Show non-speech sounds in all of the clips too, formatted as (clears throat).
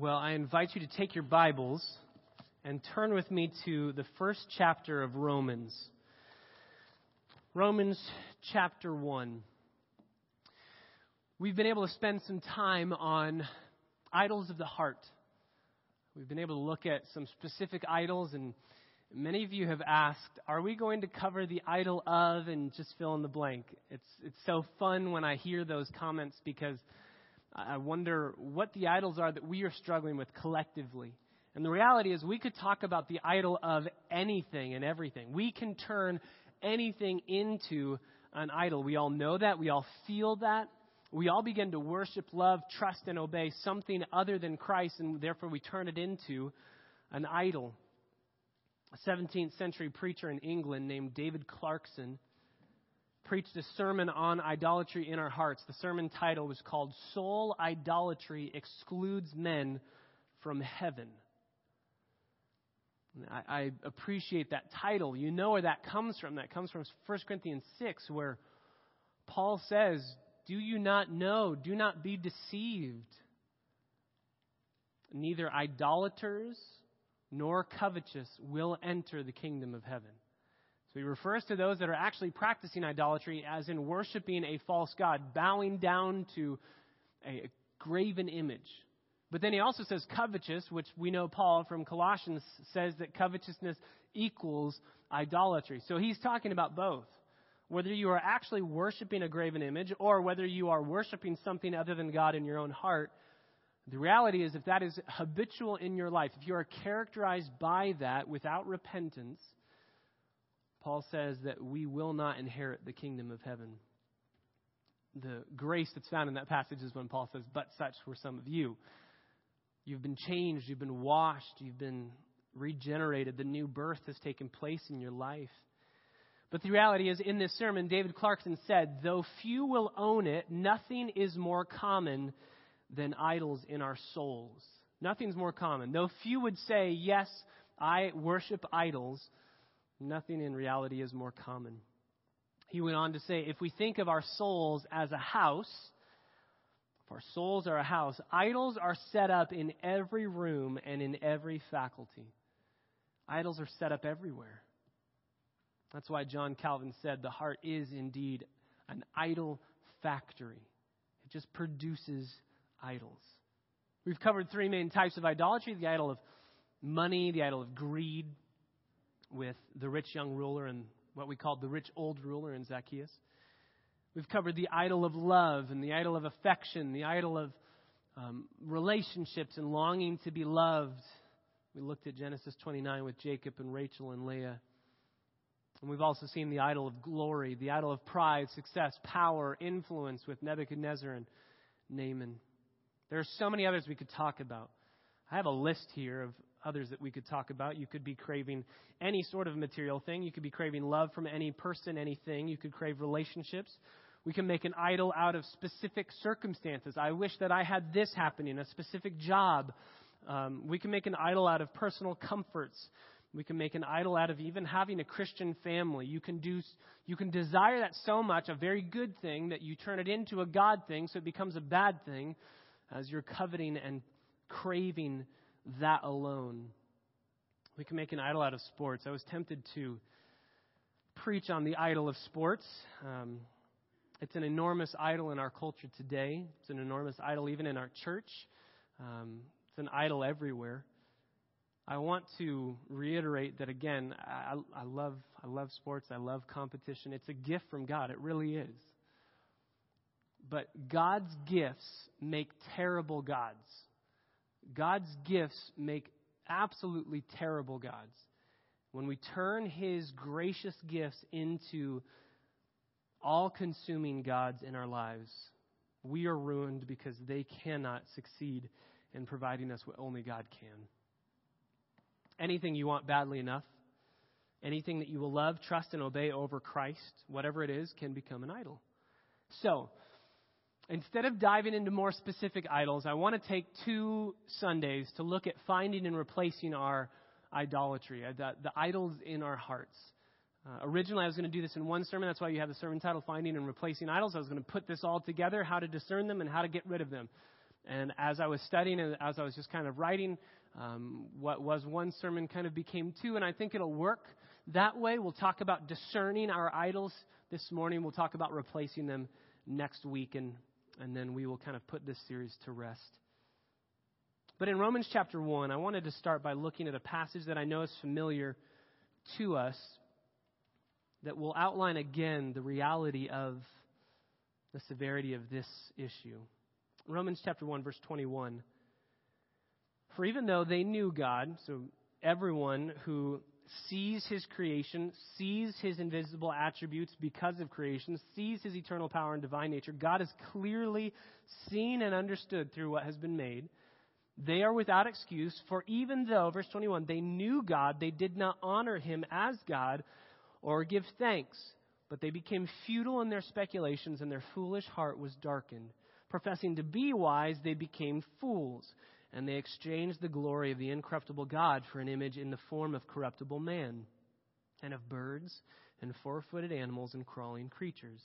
Well, I invite you to take your Bibles and turn with me to the first chapter of Romans. Romans chapter 1. We've been able to spend some time on idols of the heart. We've been able to look at some specific idols, and many of you have asked, Are we going to cover the idol of and just fill in the blank? It's, it's so fun when I hear those comments because I wonder what the idols are that we are struggling with collectively. And the reality is, we could talk about the idol of anything and everything. We can turn anything into an idol. We all know that. We all feel that. We all begin to worship, love, trust, and obey something other than Christ, and therefore we turn it into an idol. A 17th century preacher in England named David Clarkson preached a sermon on idolatry in our hearts. The sermon title was called Soul Idolatry Excludes Men from Heaven. I, I, appreciate that title. You know where that comes from. That comes from 1 Corinthians 6, where Paul says, Do you not know? Do not be deceived. Neither idolaters nor covetous will enter the kingdom of heaven. So he refers to those that are actually practicing idolatry as in worshiping a false God, bowing down to a graven image. But then he also says covetous, which we know Paul from Colossians says that covetousness equals idolatry. So he's talking about both. Whether you are actually worshiping a graven image or whether you are worshiping something other than God in your own heart, the reality is if that is habitual in your life, if you are characterized by that without repentance, Paul says that we will not inherit the kingdom of heaven. The grace that's found in that passage is when Paul says, But such were some of you. You've been changed, you've been washed, you've been regenerated. The new birth has taken place in your life. But the reality is, in this sermon, David Clarkson said, Though few will own it, nothing is more common than idols in our souls. Nothing's more common. Though few would say, Yes, I worship idols, Nothing in reality is more common. He went on to say if we think of our souls as a house, if our souls are a house, idols are set up in every room and in every faculty. Idols are set up everywhere. That's why John Calvin said the heart is indeed an idol factory. It just produces idols. We've covered three main types of idolatry the idol of money, the idol of greed, with the rich young ruler and what we called the rich old ruler in Zacchaeus. We've covered the idol of love and the idol of affection, the idol of um, relationships and longing to be loved. We looked at Genesis 29 with Jacob and Rachel and Leah. And we've also seen the idol of glory, the idol of pride, success, power, influence with Nebuchadnezzar and Naaman. There are so many others we could talk about. I have a list here of others that we could talk about. You could be craving any sort of material thing. You could be craving love from any person, anything. You could crave relationships. We can make an idol out of specific circumstances. I wish that I had this happening, a specific job. Um, we can make an idol out of personal comforts. We can make an idol out of even having a Christian family. You can do, you can desire that so much, a very good thing, that you turn it into a God thing, so it becomes a bad thing, as you're coveting and craving that alone. We can make an idol out of sports. I was tempted to preach on the idol of sports. Um, it's an enormous idol in our culture today. It's an enormous idol even in our church. Um, it's an idol everywhere. I want to reiterate that again. I, I love I love sports. I love competition. It's a gift from God. It really is. But God's gifts make terrible gods. God's gifts make absolutely terrible gods. When we turn His gracious gifts into all consuming gods in our lives, we are ruined because they cannot succeed in providing us what only God can. Anything you want badly enough, anything that you will love, trust, and obey over Christ, whatever it is, can become an idol. So, Instead of diving into more specific idols, I want to take two Sundays to look at finding and replacing our idolatry, uh, the, the idols in our hearts. Uh, originally, I was going to do this in one sermon. That's why you have the sermon title, Finding and Replacing Idols. I was going to put this all together, how to discern them and how to get rid of them. And as I was studying and as I was just kind of writing, um, what was one sermon kind of became two, and I think it'll work that way. We'll talk about discerning our idols this morning. We'll talk about replacing them next week, and, and then we will kind of put this series to rest. But in Romans chapter 1, I wanted to start by looking at a passage that I know is familiar to us that will outline again the reality of the severity of this issue. Romans chapter 1, verse 21. For even though they knew God, so everyone who sees his creation, sees his invisible attributes because of creation, sees his eternal power and divine nature, God is clearly seen and understood through what has been made. They are without excuse, for even though, verse 21, they knew God, they did not honor him as God or give thanks, but they became futile in their speculations, and their foolish heart was darkened. Professing to be wise, they became fools, and they exchanged the glory of the incorruptible God for an image in the form of corruptible man, and of birds, and four footed animals, and crawling creatures.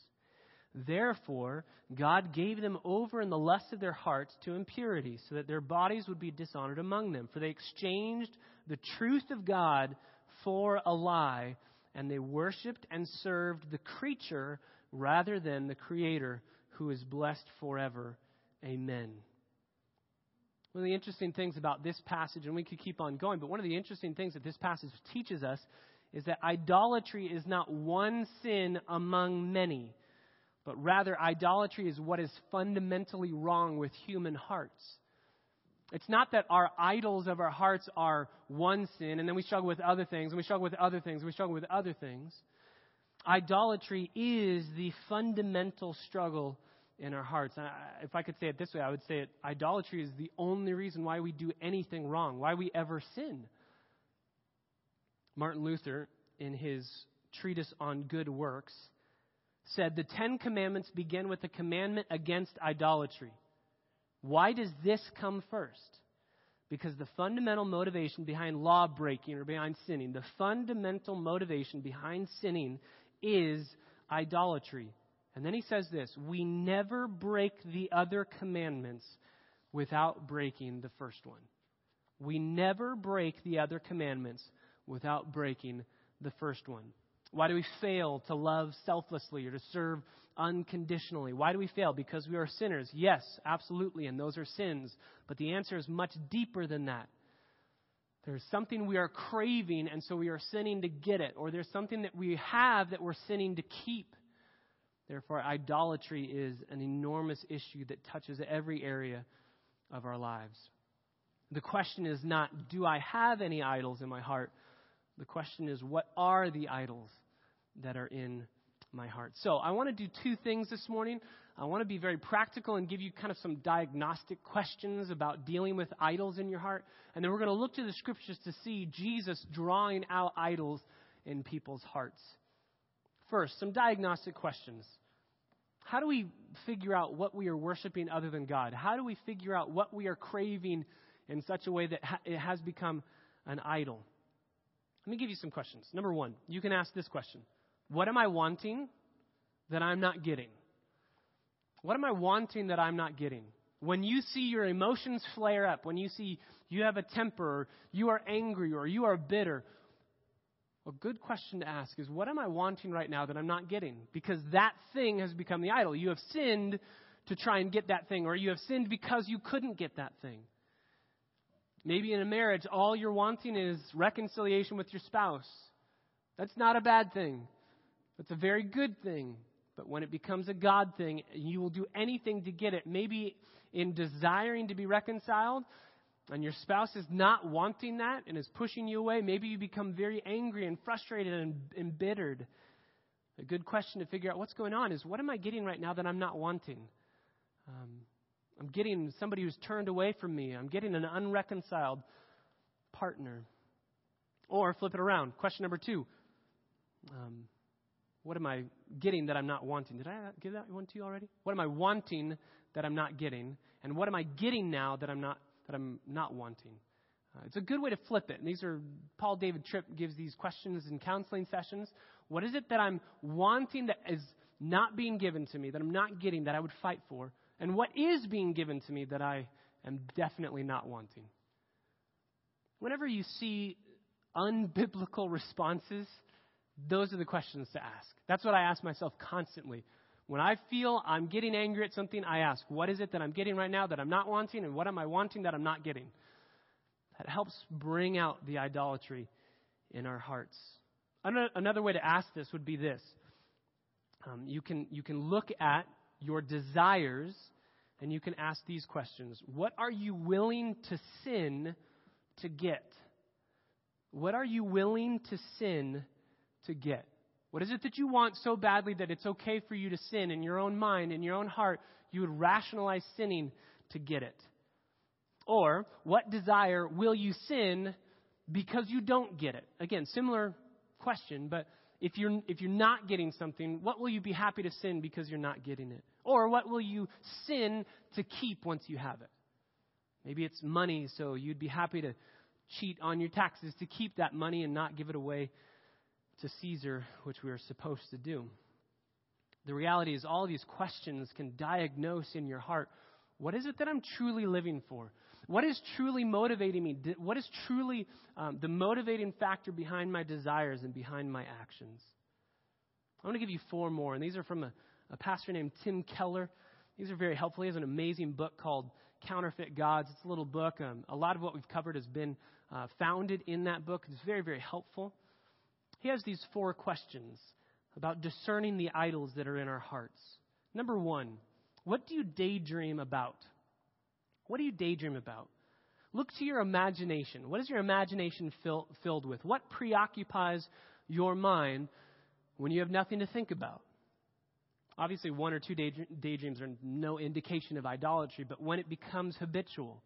Therefore, God gave them over in the lust of their hearts to impurity, so that their bodies would be dishonored among them. For they exchanged the truth of God for a lie, and they worshiped and served the creature rather than the Creator, who is blessed forever. Amen. One of the interesting things about this passage, and we could keep on going, but one of the interesting things that this passage teaches us is that idolatry is not one sin among many but rather idolatry is what is fundamentally wrong with human hearts. It's not that our idols of our hearts are one sin, and then we struggle with other things, and we struggle with other things, and we struggle with other things. Idolatry is the fundamental struggle in our hearts. and if I could say it this way, I would say it idolatry is the only reason why we do anything wrong, why we ever sin. Martin Luther, in his treatise on good works, said the Ten Commandments begin with a commandment against idolatry. Why does this come first? Because the fundamental motivation behind law breaking or behind sinning, the fundamental motivation behind sinning is idolatry. And then he says this We never break the other commandments without breaking the first one. We never break the other commandments without breaking the first one. Why do we fail to love selflessly or to serve unconditionally? Why do we fail? Because we are sinners. Yes, absolutely, and those are sins. But the answer is much deeper than that. There's something we are craving, and so we are sinning to get it. Or there's something that we have that we're sinning to keep. Therefore, idolatry is an enormous issue that touches every area of our lives. The question is not, do I have any idols in my heart? The question is, what are the idols that are in my heart. So I want to do two things this morning. I want to be very practical and give you kind of some diagnostic questions about dealing with idols in your heart. And then we're going to look to the scriptures to see Jesus drawing out idols in people's hearts. First, some diagnostic questions. How do we figure out what we are worshiping other than God? How do we figure out what we are craving in such a way that it has become an idol? Let me give you some questions. Number one, you can ask this question what am I wanting that I'm not getting? What am I wanting that I'm not getting? When you see your emotions flare up, when you see you have a temper, or you are angry, or you are bitter, a good question to ask is what am I wanting right now that I'm not getting? Because that thing has become the idol. You have sinned to try and get that thing, or you have sinned because you couldn't get that thing. Maybe in a marriage, all you're wanting is reconciliation with your spouse. That's not a bad thing. That's a very good thing. But when it becomes a God thing, you will do anything to get it. Maybe in desiring to be reconciled, and your spouse is not wanting that and is pushing you away, maybe you become very angry and frustrated and embittered. A good question to figure out what's going on is what am I getting right now that I'm not wanting? Um, I'm getting somebody who's turned away from me. I'm getting an unreconciled partner. Or flip it around. Question number two. Um, what am I getting that I'm not wanting? Did I give that one to you already? What am I wanting that I'm not getting? And what am I getting now that I'm not that I'm not wanting? Uh, it's a good way to flip it. And these are Paul David Tripp gives these questions in counseling sessions. What is it that I'm wanting that is not being given to me, that I'm not getting, that I would fight for? And what is being given to me that I am definitely not wanting? Whenever you see unbiblical responses, those are the questions to ask. That's what I ask myself constantly. When I feel I'm getting angry at something, I ask, what is it that I'm getting right now that I'm not wanting, and what am I wanting that I'm not getting? That helps bring out the idolatry in our hearts. Another way to ask this would be this um, you, can, you can look at your desires and you can ask these questions What are you willing to sin to get? What are you willing to sin to get? What is it that you want so badly that it's okay for you to sin in your own mind, in your own heart? You would rationalize sinning to get it. Or, what desire will you sin because you don't get it? Again, similar question, but if you're, if you're not getting something, what will you be happy to sin because you're not getting it? Or what will you sin to keep once you have it? Maybe it's money, so you'd be happy to cheat on your taxes to keep that money and not give it away to Caesar, which we are supposed to do. The reality is, all these questions can diagnose in your heart what is it that I'm truly living for? What is truly motivating me? What is truly um, the motivating factor behind my desires and behind my actions? I want to give you four more, and these are from a, a pastor named Tim Keller. These are very helpful. He has an amazing book called Counterfeit Gods. It's a little book. Um, a lot of what we've covered has been uh, founded in that book. It's very, very helpful. He has these four questions about discerning the idols that are in our hearts. Number one, what do you daydream about? What do you daydream about? Look to your imagination. What is your imagination fill, filled with? What preoccupies your mind when you have nothing to think about? Obviously, one or two daydreams are no indication of idolatry, but when it becomes habitual,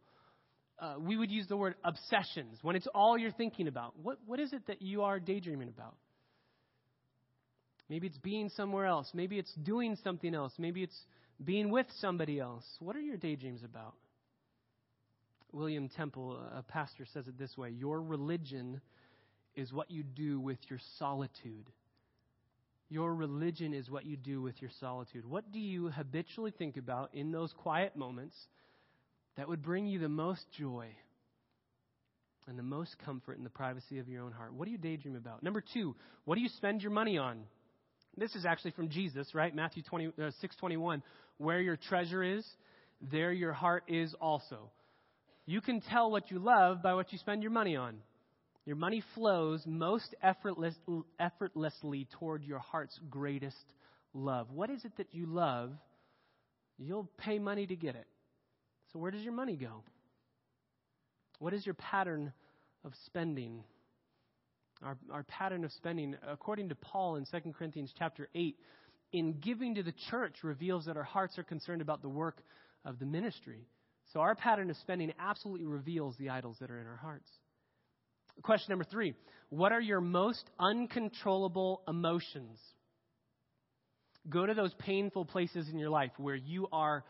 uh, we would use the word obsessions. When it's all you're thinking about, what, what is it that you are daydreaming about? Maybe it's being somewhere else. Maybe it's doing something else. Maybe it's being with somebody else. What are your daydreams about? William Temple, a pastor, says it this way Your religion is what you do with your solitude. Your religion is what you do with your solitude. What do you habitually think about in those quiet moments that would bring you the most joy and the most comfort in the privacy of your own heart? What do you daydream about? Number two, what do you spend your money on? This is actually from Jesus, right? Matthew 20, uh, 621. Where your treasure is, there your heart is also. You can tell what you love by what you spend your money on. Your money flows most effortless, effortlessly toward your heart's greatest love. What is it that you love? You'll pay money to get it. So, where does your money go? What is your pattern of spending? Our, our pattern of spending, according to Paul in 2 Corinthians chapter 8, in giving to the church reveals that our hearts are concerned about the work of the ministry. So our pattern of spending absolutely reveals the idols that are in our hearts. Question number three What are your most uncontrollable emotions? Go to those painful places in your life where you are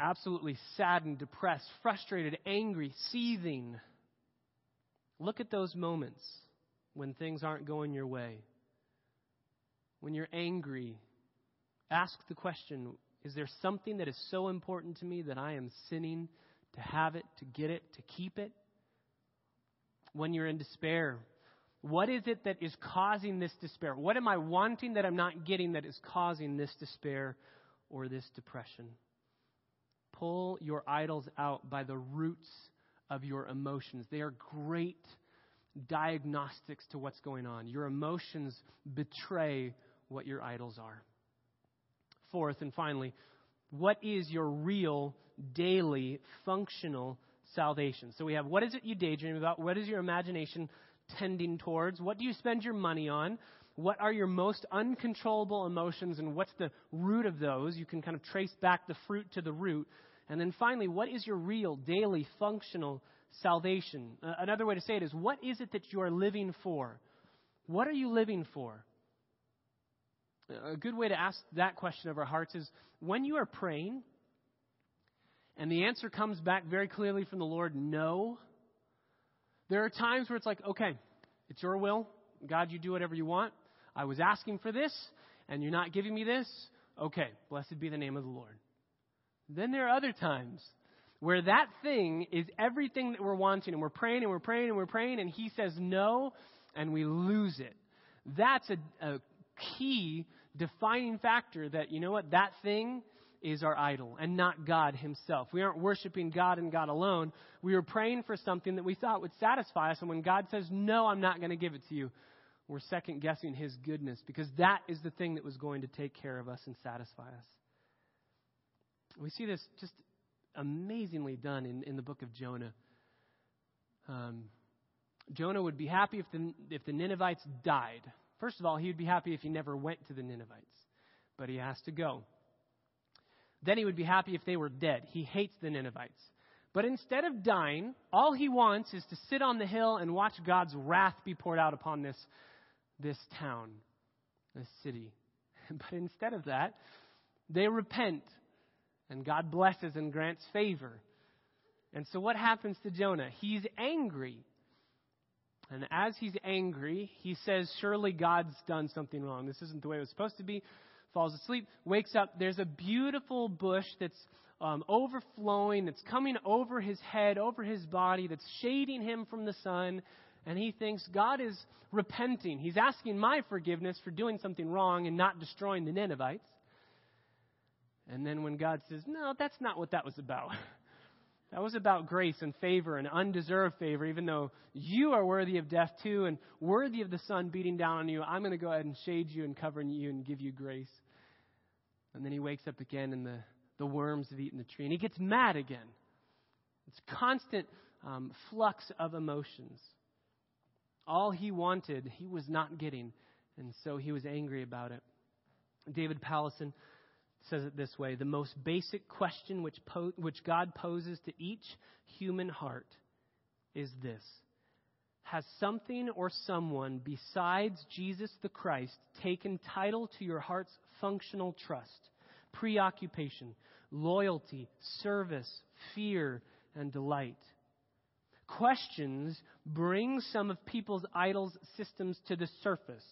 absolutely saddened, depressed, frustrated, angry, seething. Look at those moments when things aren't going your way. When you're angry, ask the question Is there something that is so important to me that I am sinning to have it, to get it, to keep it? When you're in despair, what is it that is causing this despair? What am I wanting that I'm not getting that is causing this despair or this depression? Pull your idols out by the roots of your emotions. They are great diagnostics to what's going on. Your emotions betray what your idols are. Fourth and finally, what is your real daily functional salvation? So we have what is it you daydream about? What is your imagination tending towards? What do you spend your money on? What are your most uncontrollable emotions and what's the root of those? You can kind of trace back the fruit to the root. And then finally, what is your real, daily, functional salvation? Uh, another way to say it is, what is it that you are living for? What are you living for? A good way to ask that question of our hearts is when you are praying and the answer comes back very clearly from the Lord, no, there are times where it's like, okay, it's your will. God, you do whatever you want. I was asking for this, and you're not giving me this. Okay, blessed be the name of the Lord. Then there are other times where that thing is everything that we're wanting, and we're praying and we're praying and we're praying, and He says no, and we lose it. That's a, a key defining factor that, you know what, that thing is our idol and not God Himself. We aren't worshiping God and God alone. We are praying for something that we thought would satisfy us, and when God says, No, I'm not going to give it to you, we're second guessing His goodness because that is the thing that was going to take care of us and satisfy us. We see this just amazingly done in, in the book of Jonah. Um, Jonah would be happy if the, if the Ninevites died. First of all, he would be happy if he never went to the Ninevites, but he has to go. Then he would be happy if they were dead. He hates the Ninevites. But instead of dying, all he wants is to sit on the hill and watch God's wrath be poured out upon this, this town, this city. (laughs) But instead of that, they repent, and God blesses and grants favor. And so what happens to Jonah? He's angry. And as he's angry, he says, Surely God's done something wrong. This isn't the way it was supposed to be falls asleep, wakes up. There's a beautiful bush that's um, overflowing, that's coming over his head, over his body, that's shading him from the sun. And he thinks God is repenting. He's asking my forgiveness for doing something wrong and not destroying the Ninevites. And then when God says, No, that's not what that was about. (laughs) That was about grace and favor and undeserved favor, even though you are worthy of death too and worthy of the sun beating down on you. I'm going to go ahead and shade you and cover you and give you grace. And then he wakes up again and the, the worms have eaten the tree. And he gets mad again. It's constant um, flux of emotions. All he wanted, he was not getting. And so he was angry about it. David Powlison says it this way The most basic question which, po- which God poses to each human heart is this Has something or someone besides Jesus the Christ taken title to your heart's functional trust, preoccupation, loyalty, service, fear, and delight? Questions bring some of people's idols' systems to the surface.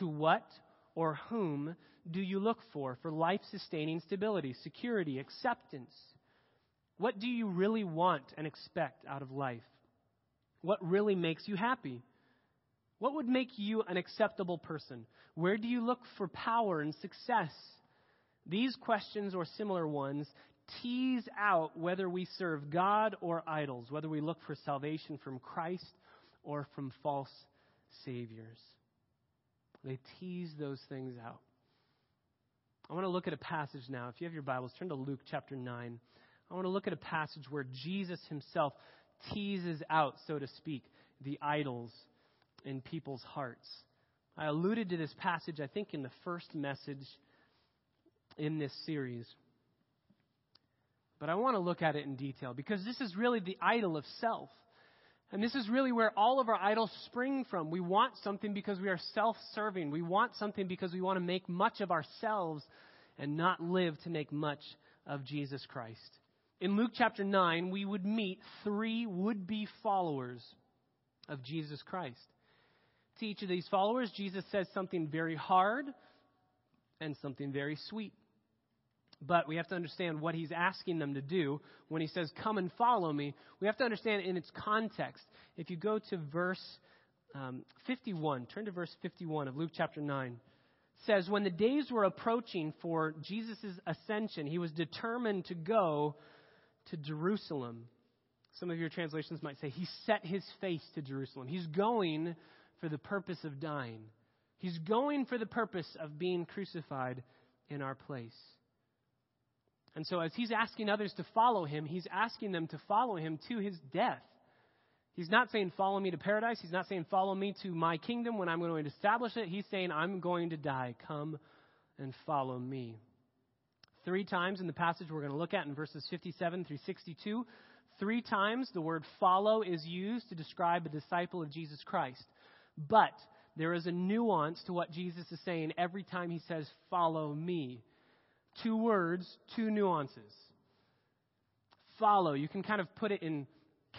To what or whom do you look for for life sustaining stability, security, acceptance? What do you really want and expect out of life? What really makes you happy? What would make you an acceptable person? Where do you look for power and success? These questions or similar ones tease out whether we serve God or idols, whether we look for salvation from Christ or from false saviors. They tease those things out. I want to look at a passage now. If you have your Bibles, turn to Luke chapter 9. I want to look at a passage where Jesus himself teases out, so to speak, the idols in people's hearts. I alluded to this passage, I think, in the first message in this series. But I want to look at it in detail because this is really the idol of self. And this is really where all of our idols spring from. We want something because we are self serving. We want something because we want to make much of ourselves and not live to make much of Jesus Christ. In Luke chapter 9, we would meet three would be followers of Jesus Christ. To each of these followers, Jesus says something very hard and something very sweet. But we have to understand what he's asking them to do when he says, Come and follow me. We have to understand in its context. If you go to verse um, 51, turn to verse 51 of Luke chapter 9 says, When the days were approaching for Jesus' ascension, he was determined to go to Jerusalem. Some of your translations might say, He set his face to Jerusalem. He's going for the purpose of dying, he's going for the purpose of being crucified in our place. And so, as he's asking others to follow him, he's asking them to follow him to his death. He's not saying, Follow me to paradise. He's not saying, Follow me to my kingdom when I'm going to establish it. He's saying, I'm going to die. Come and follow me. Three times in the passage we're going to look at in verses 57 through 62, three times the word follow is used to describe a disciple of Jesus Christ. But there is a nuance to what Jesus is saying every time he says, Follow me. Two words, two nuances. Follow, you can kind of put it in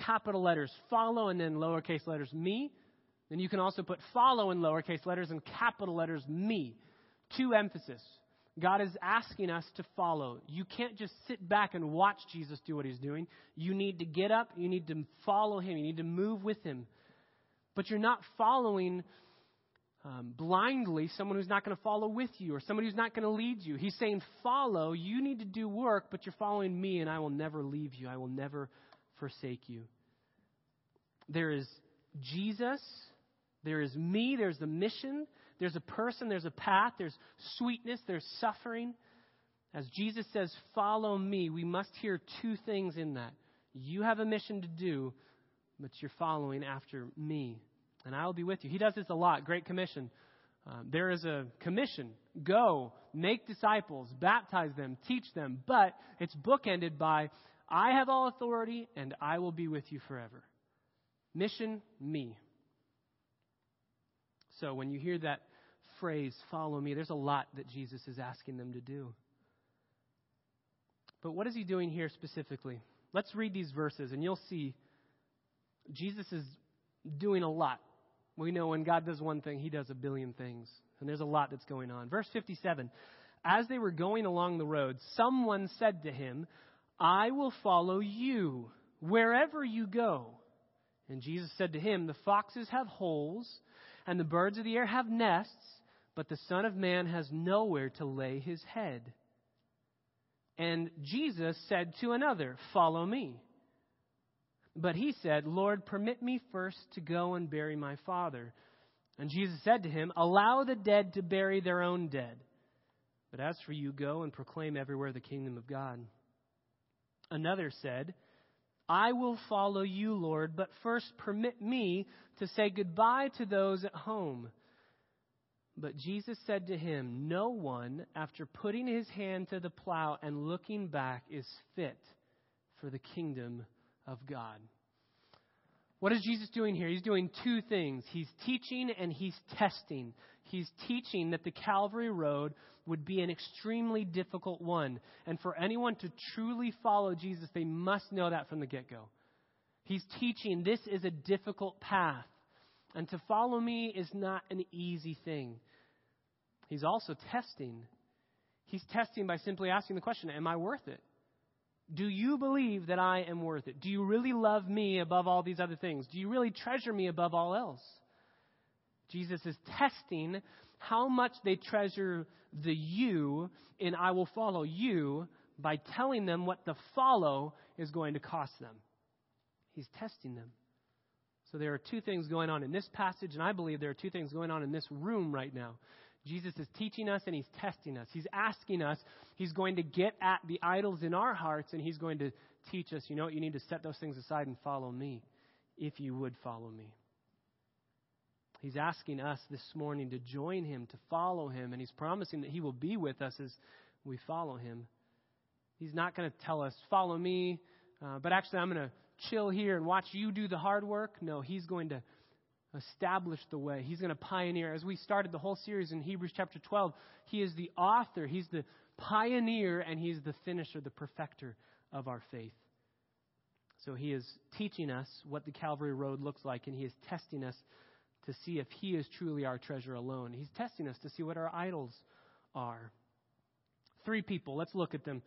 capital letters, follow, and then lowercase letters, me. Then you can also put follow in lowercase letters and capital letters, me. Two emphasis. God is asking us to follow. You can't just sit back and watch Jesus do what he's doing. You need to get up, you need to follow him, you need to move with him. But you're not following um, blindly someone who's not going to follow with you or somebody who's not going to lead you. He's saying, Follow, you need to do work, but you're following me, and I will never leave you, I will never forsake you. There is Jesus, there is me, there's the mission, there's a person, there's a path, there's sweetness, there's suffering. As Jesus says, Follow me, we must hear two things in that. You have a mission to do, but you're following after me, and I'll be with you. He does this a lot. Great Commission. Um, there is a commission go, make disciples, baptize them, teach them, but it's bookended by I have all authority and I will be with you forever. Mission, me. So when you hear that phrase, follow me, there's a lot that Jesus is asking them to do. But what is he doing here specifically? Let's read these verses and you'll see Jesus is doing a lot. We know when God does one thing, he does a billion things. And there's a lot that's going on. Verse 57 As they were going along the road, someone said to him, I will follow you wherever you go. And Jesus said to him, The foxes have holes, and the birds of the air have nests, but the Son of Man has nowhere to lay his head. And Jesus said to another, Follow me. But he said, Lord, permit me first to go and bury my father. And Jesus said to him, Allow the dead to bury their own dead. But as for you, go and proclaim everywhere the kingdom of God. Another said, I will follow you, Lord, but first permit me to say goodbye to those at home. But Jesus said to him, No one, after putting his hand to the plow and looking back, is fit for the kingdom of God. What is Jesus doing here? He's doing two things. He's teaching and he's testing. He's teaching that the Calvary Road would be an extremely difficult one. And for anyone to truly follow Jesus, they must know that from the get go. He's teaching this is a difficult path. And to follow me is not an easy thing. He's also testing. He's testing by simply asking the question Am I worth it? Do you believe that I am worth it? Do you really love me above all these other things? Do you really treasure me above all else? Jesus is testing how much they treasure the you in I will follow you by telling them what the follow is going to cost them. He's testing them. So there are two things going on in this passage, and I believe there are two things going on in this room right now. Jesus is teaching us and he's testing us. He's asking us, he's going to get at the idols in our hearts and he's going to teach us, you know what, you need to set those things aside and follow me if you would follow me. He's asking us this morning to join him, to follow him, and he's promising that he will be with us as we follow him. He's not going to tell us, follow me, uh, but actually I'm going to chill here and watch you do the hard work. No, he's going to establish the way. He's going to pioneer. As we started the whole series in Hebrews chapter 12, he is the author, he's the pioneer, and he's the finisher, the perfecter of our faith. So he is teaching us what the Calvary Road looks like, and he is testing us to see if He is truly our treasure alone. He's testing us to see what our idols are. Three people, let's look at them.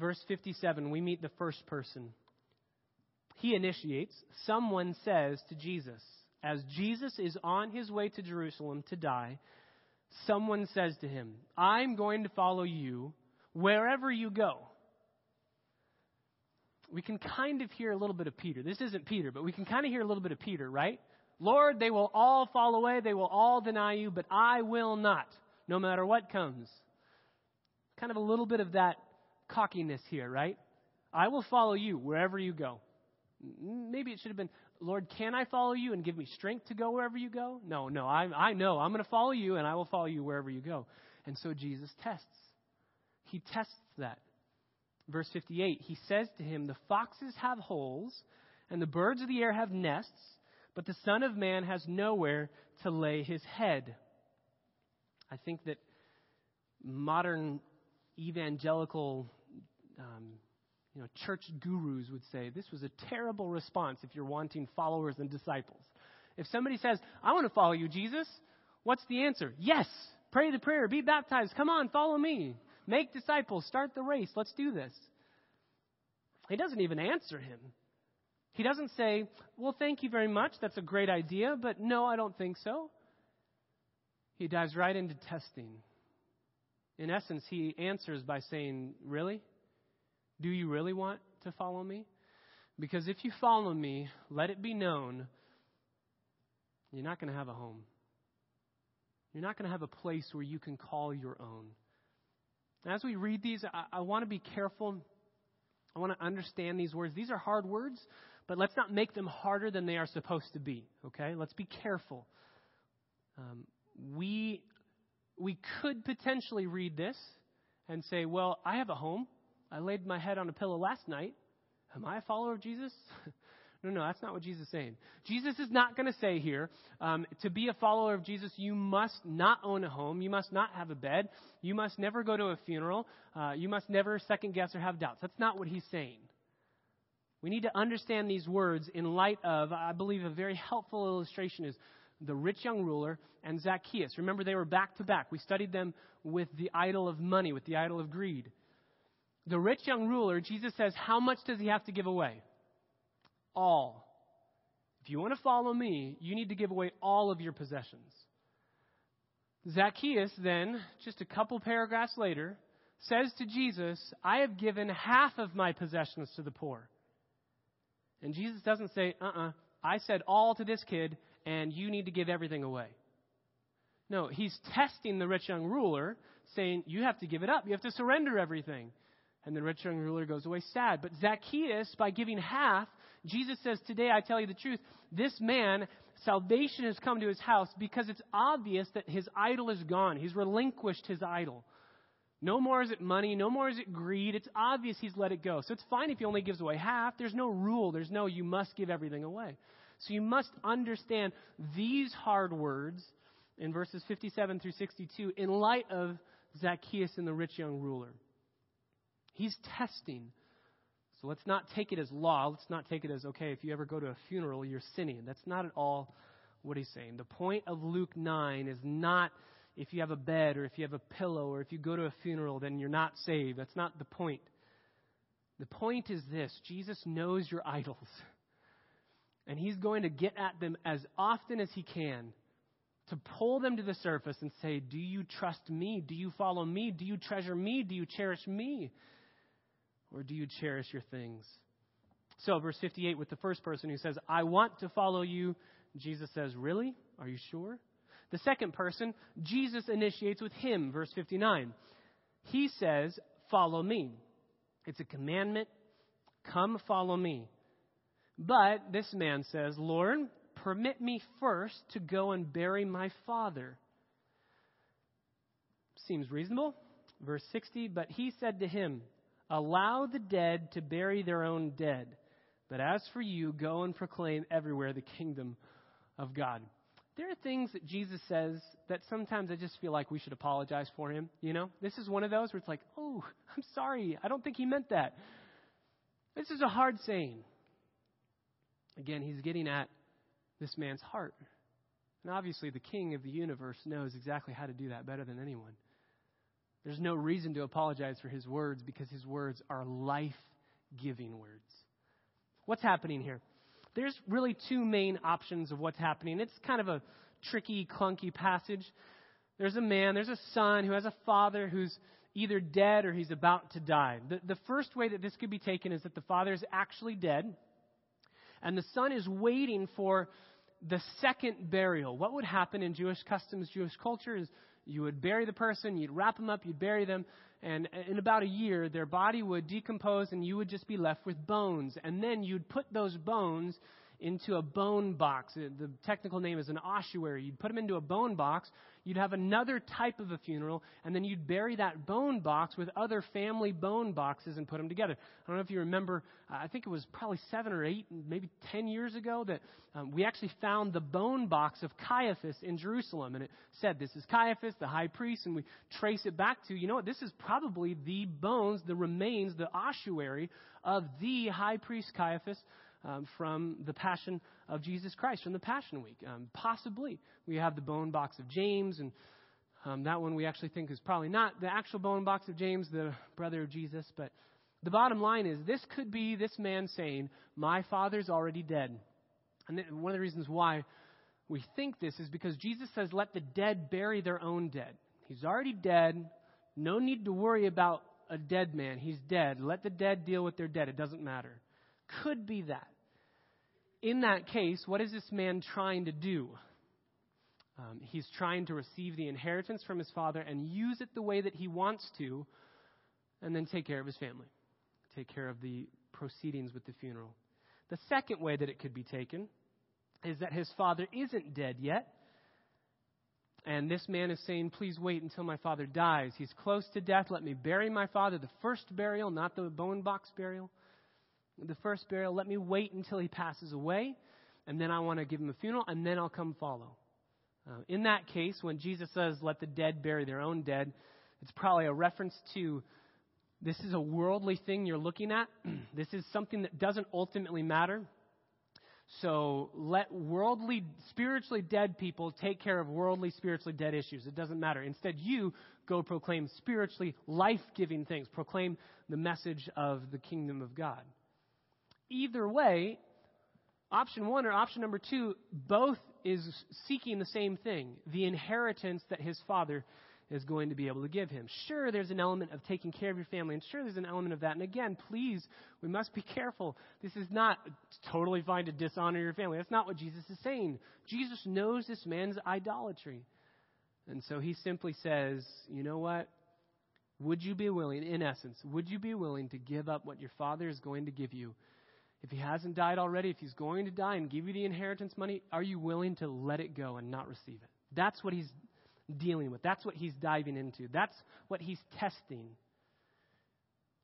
Verse 57, we meet the first person. He initiates. Someone says to Jesus, as Jesus is on his way to Jerusalem to die, someone says to him, I'm going to follow you wherever you go. We can kind of hear a little bit of Peter. This isn't Peter, but we can kind of hear a little bit of Peter, right? Lord, they will all fall away, they will all deny you, but I will not, no matter what comes. Kind of a little bit of that cockiness here, right? I will follow you wherever you go. Maybe it should have been, Lord, can I follow you and give me strength to go wherever you go? No, no, I, I know I'm going to follow you and I will follow you wherever you go. And so Jesus tests. He tests that. Verse 58, he says to him, The foxes have holes and the birds of the air have nests but the Son of Man has nowhere to lay his head. I think that modern evangelical um, you know, church gurus would say this was a terrible response if you're wanting followers and disciples. If somebody says, I want to follow you, Jesus, what's the answer? Yes, Pray the prayer. Be baptized. Come on, follow me. Make disciples. Start the race. Let's do this. He doesn't even answer him. He doesn't say, Well, thank you very much. That's a great idea, but no, I don't think so. He dives right into testing. In essence, he answers by saying, Really? Do you really want to follow me? Because if you follow me, let it be known, you're not going to have a home. You're not going to have a place where you can call your own. As we read these, I, I want to be careful. I want to understand these words. These are hard words, but let's not make them harder than they are supposed to be, okay? Let's be careful. Um, we, we could potentially read this and say, well, I have a home. I laid my head on a pillow last night. Am I a follower of Jesus? (laughs) no, no, that's not what Jesus is saying. Jesus is not going to say here, um, to be a follower of Jesus, you must not own a home. You must not have a bed. You must never go to a funeral. Uh, you must never second guess or have doubts. That's not what he's saying. We need to understand these words in light of, I believe, a very helpful illustration is the rich young ruler and Zacchaeus. Remember, they were back to back. We studied them with the idol of money, with the idol of greed. The rich young ruler, Jesus says, how much does he have to give away? All. If you want to follow me, you need to give away all of your possessions. Zacchaeus, then, just a couple paragraphs later, says to Jesus, I have given half of my possessions to the poor. And Jesus doesn't say, uh uh-uh, uh I said all to this kid, and you need to give everything away. No, he's testing the rich young ruler, saying, You have to give it up. You have to surrender everything. And the rich young ruler goes away sad. But Zacchaeus, by giving half, Jesus says, Today I tell you the truth, this man, salvation has come to his house because it's obvious that his idol is gone. He's relinquished his idol. No more is it money. No more is it greed. It's obvious he's let it go. So it's fine if he only gives away half. There's no rule. There's no you must give everything away. So you must understand these hard words in verses 57 through 62 in light of Zacchaeus and the rich young ruler. He's testing. So let's not take it as law. Let's not take it as, okay, if you ever go to a funeral, you're sinning. That's not at all what he's saying. The point of Luke 9 is not if you have a bed or if you have a pillow or if you go to a funeral, then you're not saved. That's not the point. The point is this Jesus knows your idols. (laughs) And he's going to get at them as often as he can to pull them to the surface and say, Do you trust me? Do you follow me? Do you treasure me? Do you cherish me? Or do you cherish your things? So, verse 58 with the first person who says, I want to follow you, Jesus says, Really? Are you sure? The second person, Jesus initiates with him, verse 59. He says, Follow me. It's a commandment. Come follow me. But this man says, Lord, permit me first to go and bury my father. Seems reasonable. Verse 60 But he said to him, Allow the dead to bury their own dead. But as for you, go and proclaim everywhere the kingdom of God. There are things that Jesus says that sometimes I just feel like we should apologize for him. You know, this is one of those where it's like, oh, I'm sorry. I don't think he meant that. This is a hard saying. Again, he's getting at this man's heart. And obviously, the king of the universe knows exactly how to do that better than anyone. There's no reason to apologize for his words because his words are life giving words. What's happening here? There's really two main options of what's happening. It's kind of a tricky, clunky passage. There's a man, there's a son who has a father who's either dead or he's about to die. The, the first way that this could be taken is that the father is actually dead and the son is waiting for the second burial. What would happen in Jewish customs, Jewish culture, is you would bury the person, you'd wrap them up, you'd bury them, and in about a year, their body would decompose and you would just be left with bones. And then you'd put those bones into a bone box. The technical name is an ossuary. You'd put them into a bone box. You'd have another type of a funeral, and then you'd bury that bone box with other family bone boxes and put them together. I don't know if you remember, uh, I think it was probably seven or eight, maybe ten years ago, that um, we actually found the bone box of Caiaphas in Jerusalem. And it said, This is Caiaphas, the high priest, and we trace it back to, you know what, this is probably the bones, the remains, the ossuary of the high priest Caiaphas um, from the Passion of Jesus Christ, from the Passion Week. Um, possibly. We have the bone box of James and Um, that one we actually think is probably not the actual bone box of James, the brother of Jesus, but the bottom line is this could be this man saying, My father's already dead. And one of the reasons why we think this is because Jesus says, Let the dead bury their own dead. He's already dead. No need to worry about a dead man. He's dead. Let the dead deal with their dead. It doesn't matter. Could be that. In that case, what is this man trying to do? Um, he's trying to receive the inheritance from his father and use it the way that he wants to, and then take care of his family, take care of the proceedings with the funeral. The second way that it could be taken is that his father isn't dead yet. And this man is saying, Please wait until my father dies. He's close to death. Let me bury my father, the first burial, not the bone box burial. The first burial. Let me wait until he passes away. And then I want to give him a funeral, and then I'll come follow. Uh, in that case, when Jesus says, Let the dead bury their own dead, it's probably a reference to this is a worldly thing you're looking at. (clears throat) this is something that doesn't ultimately matter. So let worldly, spiritually dead people take care of worldly, spiritually dead issues. It doesn't matter. Instead, you go proclaim spiritually life giving things. Proclaim the message of the kingdom of God. Either way, option one or option number two, both is seeking the same thing the inheritance that his father is going to be able to give him. Sure, there's an element of taking care of your family, and sure, there's an element of that. And again, please, we must be careful. This is not totally fine to dishonor your family. That's not what Jesus is saying. Jesus knows this man's idolatry. And so he simply says, you know what? Would you be willing, in essence, would you be willing to give up what your father is going to give you? If he hasn't died already, if he's going to die and give you the inheritance money, are you willing to let it go and not receive it? That's what he's dealing with. That's what he's diving into. That's what he's testing.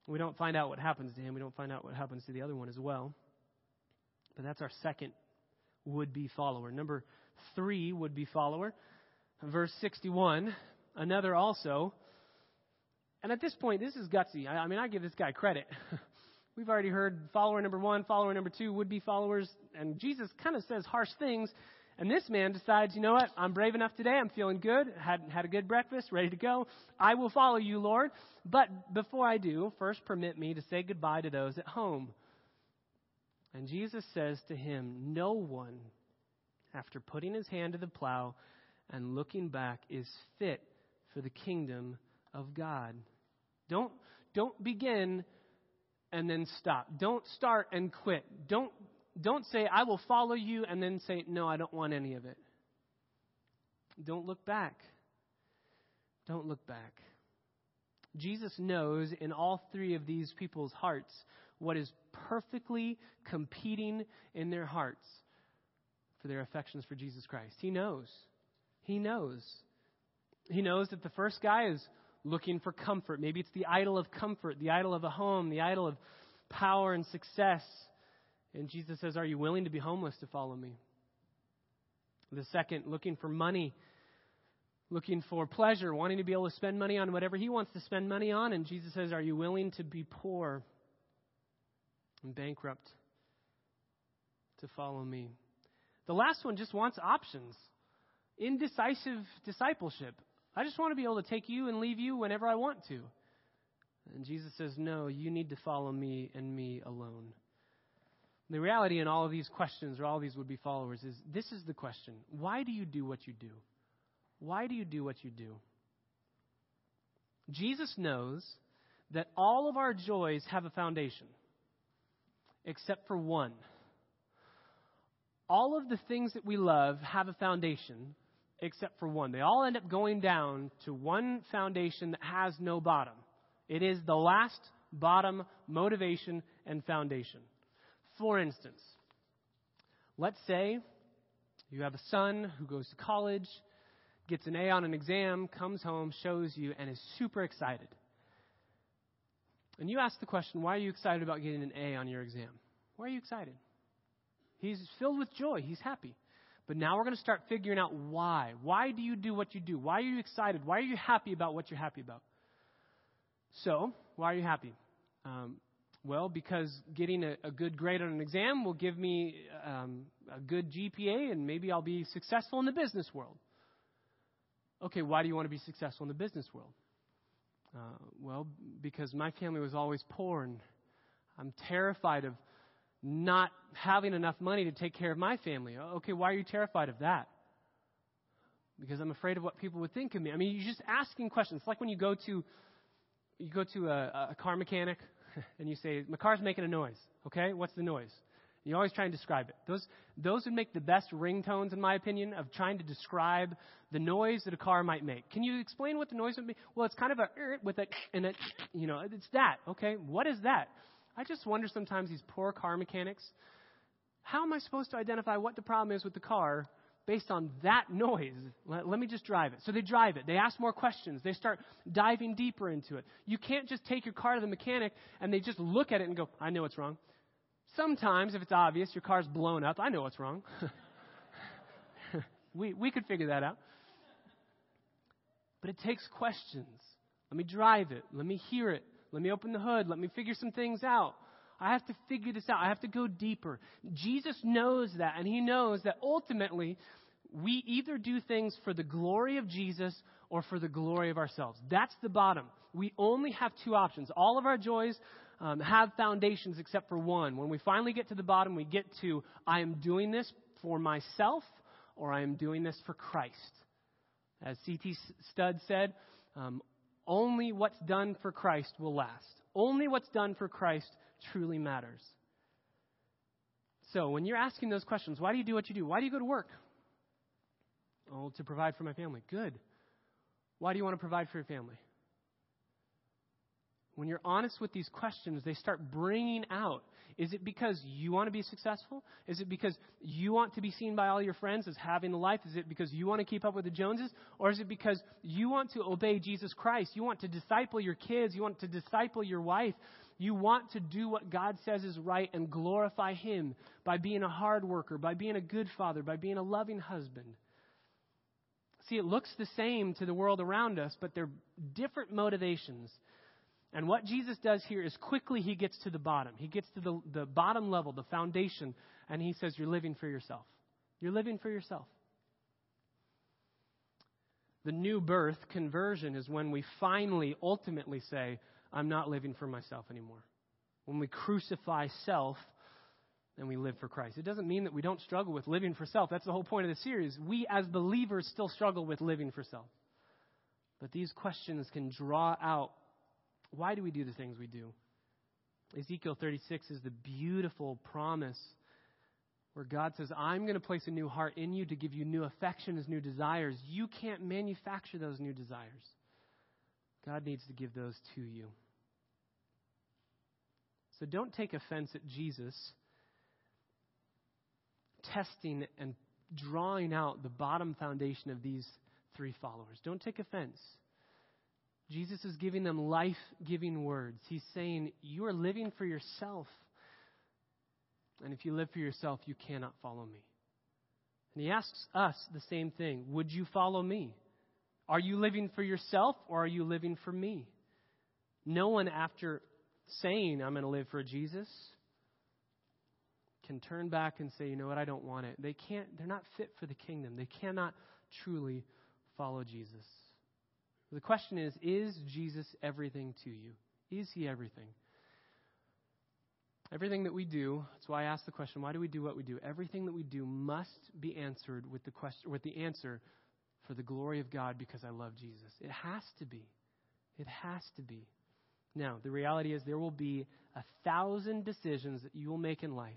We don't find out what happens to him. We don't find out what happens to the other one as well. But that's our second would be follower. Number three would be follower. Verse 61, another also. And at this point, this is gutsy. I, I mean, I give this guy credit. (laughs) We've already heard follower number one, follower number two, would be followers. And Jesus kind of says harsh things. And this man decides, you know what? I'm brave enough today. I'm feeling good. Had, had a good breakfast, ready to go. I will follow you, Lord. But before I do, first permit me to say goodbye to those at home. And Jesus says to him, No one, after putting his hand to the plow and looking back, is fit for the kingdom of God. Don't, don't begin and then stop. Don't start and quit. Don't don't say, I will follow you, and then say, No, I don't want any of it. Don't look back. Don't look back. Jesus knows in all three of these people's hearts what is perfectly competing in their hearts for their affections for Jesus Christ. He knows. He knows. He knows that the first guy is looking for comfort. Maybe it's the idol of comfort, the idol of a home, the idol of power and success. And Jesus says, Are you willing to be homeless to follow me? The second, looking for money, looking for pleasure, wanting to be able to spend money on whatever he wants to spend money on. And Jesus says, Are you willing to be poor and bankrupt to follow me? The last one just wants options. Indecisive discipleship. I just want to be able to take you and leave you whenever I want to. And Jesus says, No, you need to follow me and me alone. The reality in all of these questions, or all these would be followers, is this is the question Why do you do what you do? Why do you do what you do? Jesus knows that all of our joys have a foundation, except for one. All of the things that we love have a foundation, except for one. They all end up going down to one foundation that has no bottom. It is the last bottom motivation and foundation. For instance, let's say you have a son who goes to college, gets an A on an exam, comes home, shows you, and is super excited. And you ask the question, why are you excited about getting an A on your exam? Why are you excited? He's filled with joy. He's happy. But now we're going to start figuring out why. Why do you do what you do? Why are you excited? Why are you happy about what you're happy about? So, why are you happy? Um, well, because getting a, a, good grade on an exam will give me um, a good GPA and maybe I'll be successful in the business world. Okay, why do you want to be successful in the business world? Uh, well, because my family was always poor, and I'm terrified of not having enough money to take care of my family. Okay, why are you terrified of that? Because I'm afraid of what people would think of me. I mean, you're just asking questions. It's like when you go to you go to a, a car mechanic (laughs) and you say, "My car's making a noise." Okay, what's the noise? You always try and describe it. Those, those would make the best ringtones, in my opinion, of trying to describe the noise that a car might make. Can you explain what the noise would be? Well, it's kind of a er, with a and a, you know, it's that. Okay, what is that? I just wonder sometimes these poor car mechanics. How am I supposed to identify what the problem is with the car based on that noise. Let, let, me just drive it. So they drive it. They ask more questions. They start diving deeper into it. You can't just take your car to the mechanic and they just look at it and go, I know what's wrong. Sometimes, if it's obvious, your car's blown up. I know what's wrong. (laughs) we, we could figure that out. But it takes questions. Let me drive it. Let me hear it. Let me open the hood. Let me figure some things out. I have to figure this out. I have to go deeper. Jesus knows that, and he knows that ultimately we either do things for the glory of Jesus or for the glory of ourselves. That's the bottom. We only have two options. All of our joys um, have foundations except for one. When we finally get to the bottom, we get to I am doing this for myself or I am doing this for Christ. As C.T. Studd said, um, only what's done for Christ will last. Only what's done for Christ truly matters. So, when you're asking those questions, why do you do what you do? Why do you go to work? Oh, to provide for my family. Good. Why do you want to provide for your family? When you're honest with these questions, they start bringing out is it because you want to be successful? Is it because you want to be seen by all your friends as having a life? Is it because you want to keep up with the Joneses? Or is it because you want to obey Jesus Christ? You want to disciple your kids? You want to disciple your wife? You want to do what God says is right and glorify Him by being a hard worker, by being a good father, by being a loving husband. See, it looks the same to the world around us, but they're different motivations. And what Jesus does here is quickly he gets to the bottom. He gets to the, the bottom level, the foundation, and he says, You're living for yourself. You're living for yourself. The new birth, conversion, is when we finally, ultimately say, I'm not living for myself anymore. When we crucify self and we live for Christ. It doesn't mean that we don't struggle with living for self. That's the whole point of the series. We, as believers, still struggle with living for self. But these questions can draw out why do we do the things we do? Ezekiel 36 is the beautiful promise where God says, I'm going to place a new heart in you to give you new affections, new desires. You can't manufacture those new desires. God needs to give those to you. So don't take offense at Jesus testing and drawing out the bottom foundation of these three followers. Don't take offense. Jesus is giving them life giving words. He's saying, You are living for yourself. And if you live for yourself, you cannot follow me. And he asks us the same thing Would you follow me? Are you living for yourself or are you living for me? No one, after saying, I'm going to live for Jesus, can turn back and say, you know what, I don't want it. They can't, they're not fit for the kingdom. They cannot truly follow Jesus. The question is Is Jesus everything to you? Is he everything? Everything that we do, that's why I asked the question, why do we do what we do? Everything that we do must be answered with the question with the answer for the glory of God because I love Jesus. It has to be. It has to be. Now, the reality is there will be a thousand decisions that you will make in life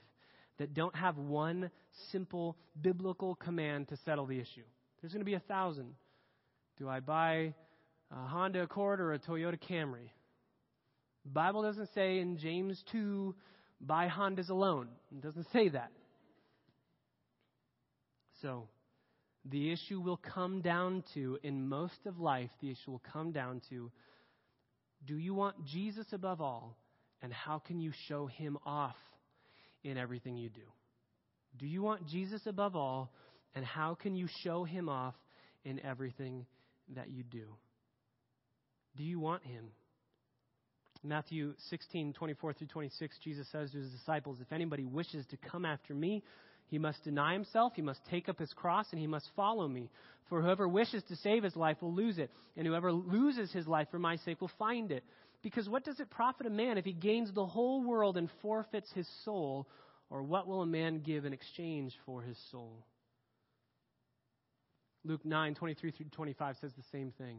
that don't have one simple biblical command to settle the issue. There's going to be a thousand. Do I buy a Honda Accord or a Toyota Camry. The Bible doesn't say in James 2, buy Hondas alone. It doesn't say that. So, the issue will come down to, in most of life, the issue will come down to do you want Jesus above all? And how can you show him off in everything you do? Do you want Jesus above all? And how can you show him off in everything that you do? Do you want him? Matthew 16, 24 through 26, Jesus says to his disciples, If anybody wishes to come after me, He must deny himself, he must take up his cross, and he must follow me. For whoever wishes to save his life will lose it, and whoever loses his life for my sake will find it. Because what does it profit a man if he gains the whole world and forfeits his soul? Or what will a man give in exchange for his soul? Luke 9, 23 through 25 says the same thing.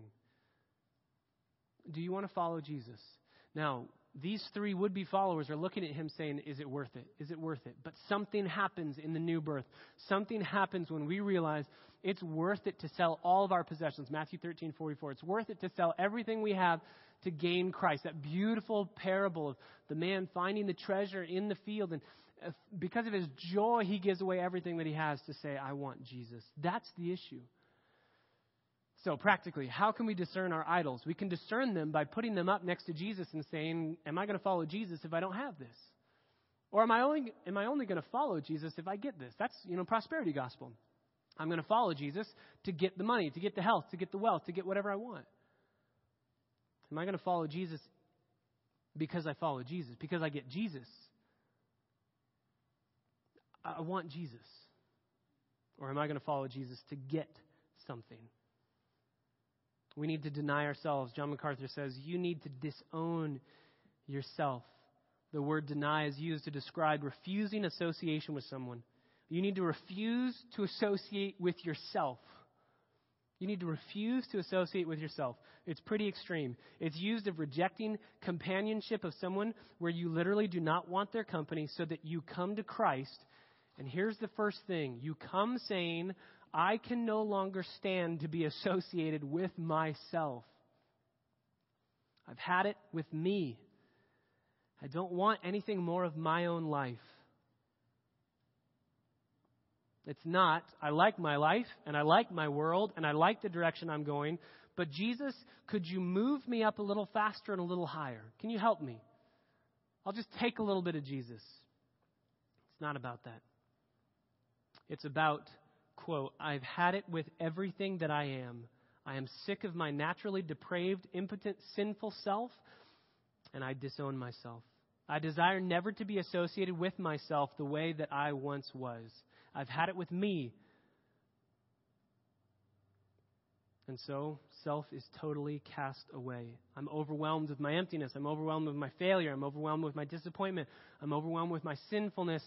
Do you want to follow Jesus? Now, these three would be followers are looking at him saying, Is it worth it? Is it worth it? But something happens in the new birth. Something happens when we realize it's worth it to sell all of our possessions. Matthew 13, 44. It's worth it to sell everything we have to gain Christ. That beautiful parable of the man finding the treasure in the field. And uh, because of his joy, he gives away everything that he has to say, I want Jesus. That's the issue. So, practically, how can we discern our idols? We can discern them by putting them up next to Jesus and saying, Am I going to follow Jesus if I don't have this? Or am I only, am I only going to follow Jesus if I get this? That's, you know, prosperity gospel. I'm going to follow Jesus to get the money, to get the health, to get the wealth, to get whatever I want. Am I going to follow Jesus because I follow Jesus? Because I get Jesus? I want Jesus. Or am I going to follow Jesus to get something? We need to deny ourselves. John MacArthur says, You need to disown yourself. The word deny is used to describe refusing association with someone. You need to refuse to associate with yourself. You need to refuse to associate with yourself. It's pretty extreme. It's used of rejecting companionship of someone where you literally do not want their company so that you come to Christ. And here's the first thing you come saying, I can no longer stand to be associated with myself. I've had it with me. I don't want anything more of my own life. It's not, I like my life and I like my world and I like the direction I'm going, but Jesus, could you move me up a little faster and a little higher? Can you help me? I'll just take a little bit of Jesus. It's not about that. It's about quote, I've had it with everything that I am. I am sick of my naturally depraved, impotent, sinful self, and I disown myself. I desire never to be associated with myself the way that I once was. I've had it with me. And so, self is totally cast away. I'm overwhelmed with my emptiness. I'm overwhelmed with my failure. I'm overwhelmed with my disappointment. I'm overwhelmed with my sinfulness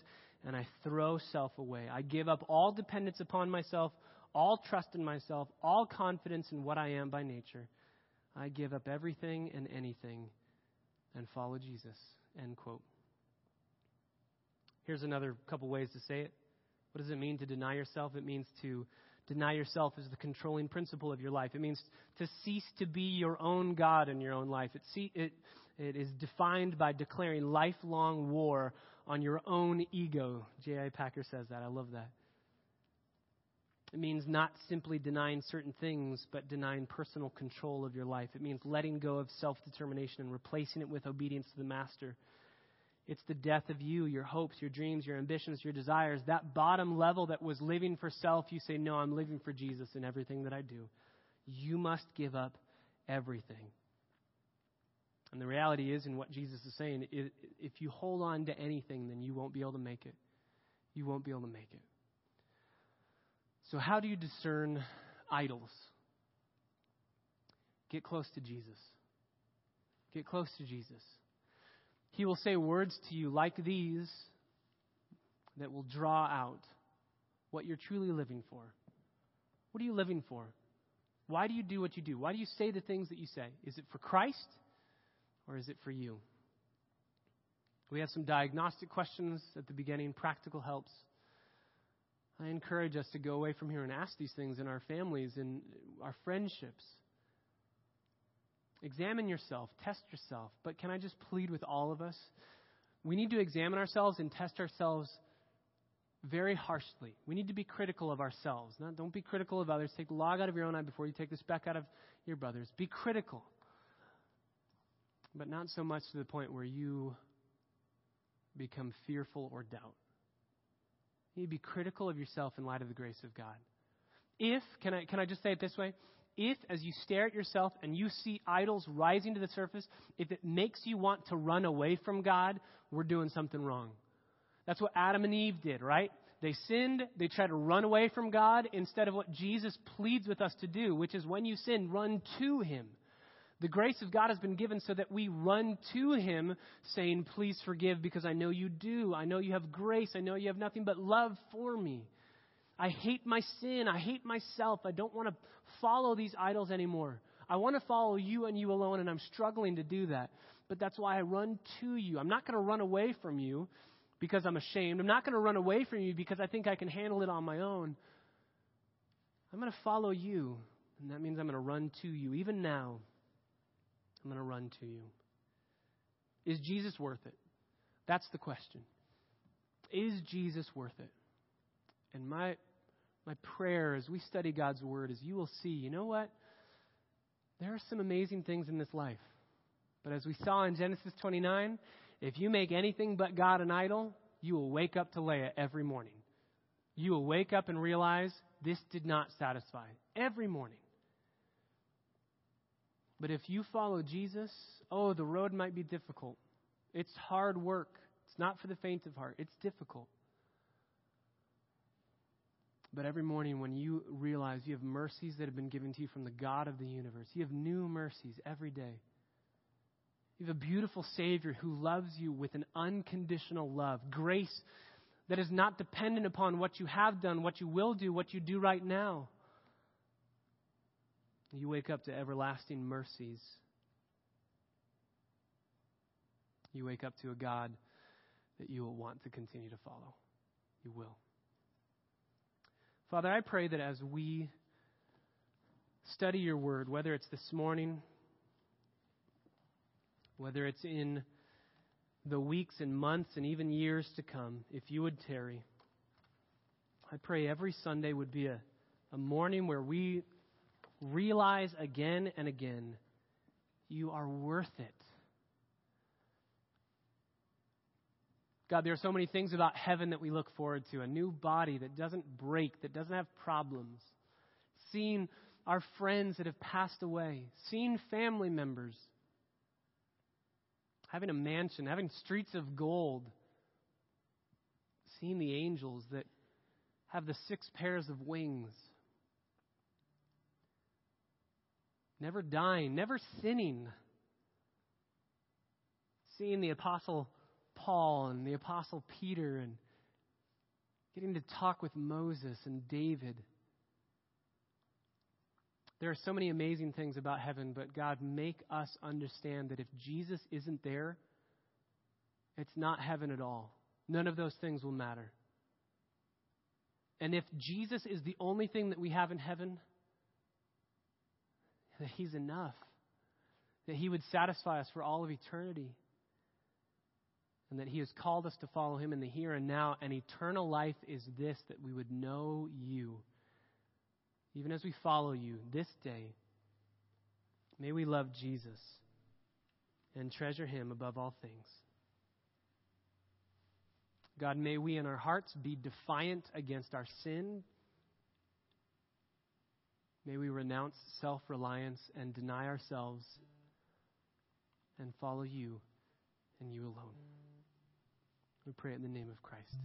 and I throw self away. I give up all dependence upon myself, all trust in myself, all confidence in what I am by nature. I give up everything and anything and follow Jesus. End quote. Here's another couple ways to say it. What does it mean to deny yourself? It means to deny yourself as the controlling principle of your life. It means to cease to be your own God in your own life. It, see, it, it is defined by declaring lifelong war on your own ego. J.I. Packer says that. I love that. It means not simply denying certain things, but denying personal control of your life. It means letting go of self determination and replacing it with obedience to the Master. It's the death of you, your hopes, your dreams, your ambitions, your desires. That bottom level that was living for self, you say, No, I'm living for Jesus in everything that I do. You must give up everything. And the reality is, in what Jesus is saying, if you hold on to anything, then you won't be able to make it. You won't be able to make it. So, how do you discern idols? Get close to Jesus. Get close to Jesus. He will say words to you like these that will draw out what you're truly living for. What are you living for? Why do you do what you do? Why do you say the things that you say? Is it for Christ? or is it for you? We have some diagnostic questions at the beginning, practical helps. I encourage us to go away from here and ask these things in our families, in our friendships. Examine yourself, test yourself. But can I just plead with all of us? We need to examine ourselves and test ourselves very harshly. We need to be critical of ourselves. Don't be critical of others. Take the log out of your own eye before you take the speck out of your brother's. Be critical but not so much to the point where you become fearful or doubt. You need to be critical of yourself in light of the grace of God. If, can I, can I just say it this way? If, as you stare at yourself and you see idols rising to the surface, if it makes you want to run away from God, we're doing something wrong. That's what Adam and Eve did, right? they sinned, they tried to run away from God instead of what Jesus pleads with us to do, which is when you sin, run to Him. The grace of God has been given so that we run to Him saying, Please forgive because I know you do. I know you have grace. I know you have nothing but love for me. I hate my sin. I hate myself. I don't want to follow these idols anymore. I want to follow you and you alone, and I'm struggling to do that. But that's why I run to you. I'm not going to run away from you because I'm ashamed. I'm not going to run away from you because I think I can handle it on my own. I'm going to follow you, and that means I'm going to run to you. Even now, I'm going to run to you. Is Jesus worth it? That's the question. Is Jesus worth it? And my my prayer as we study God's word is you will see, you know what? There are some amazing things in this life. But as we saw in Genesis 29, if you make anything but God an idol, you will wake up to Leah every morning. You will wake up and realize this did not satisfy every morning. But if you follow Jesus, oh, the road might be difficult. It's hard work. It's not for the faint of heart. It's difficult. But every morning, when you realize you have mercies that have been given to you from the God of the universe, you have new mercies every day. You have a beautiful Savior who loves you with an unconditional love, grace that is not dependent upon what you have done, what you will do, what you do right now. You wake up to everlasting mercies. You wake up to a God that you will want to continue to follow. You will. Father, I pray that as we study your word, whether it's this morning, whether it's in the weeks and months and even years to come, if you would tarry, I pray every Sunday would be a, a morning where we realize again and again you are worth it. God, there are so many things about heaven that we look forward to. A new body that doesn't break, that doesn't have problems, seeing our friends that have passed away, seeing family members, having a mansion, having streets of gold, seeing the angels that have the six pairs of wings, never dying, never sinning, seeing the apostle Paul and the Apostle Peter and getting to talk with Moses and David. There are so many amazing things about heaven, but God, make us understand that if Jesus isn't there, it's not heaven at all. None of those things will matter. And if Jesus is the only thing that we have in heaven, that He's enough, that He would satisfy us for all of eternity and that He has called us to follow Him in the here and now. And eternal life is this that we would know you. Even as we follow you this day, may we love Jesus and treasure Him above all things. God, may we in our hearts be defiant against our sin. May we renounce self reliance and deny ourselves and follow you and you alone. We pray in the name of Christ.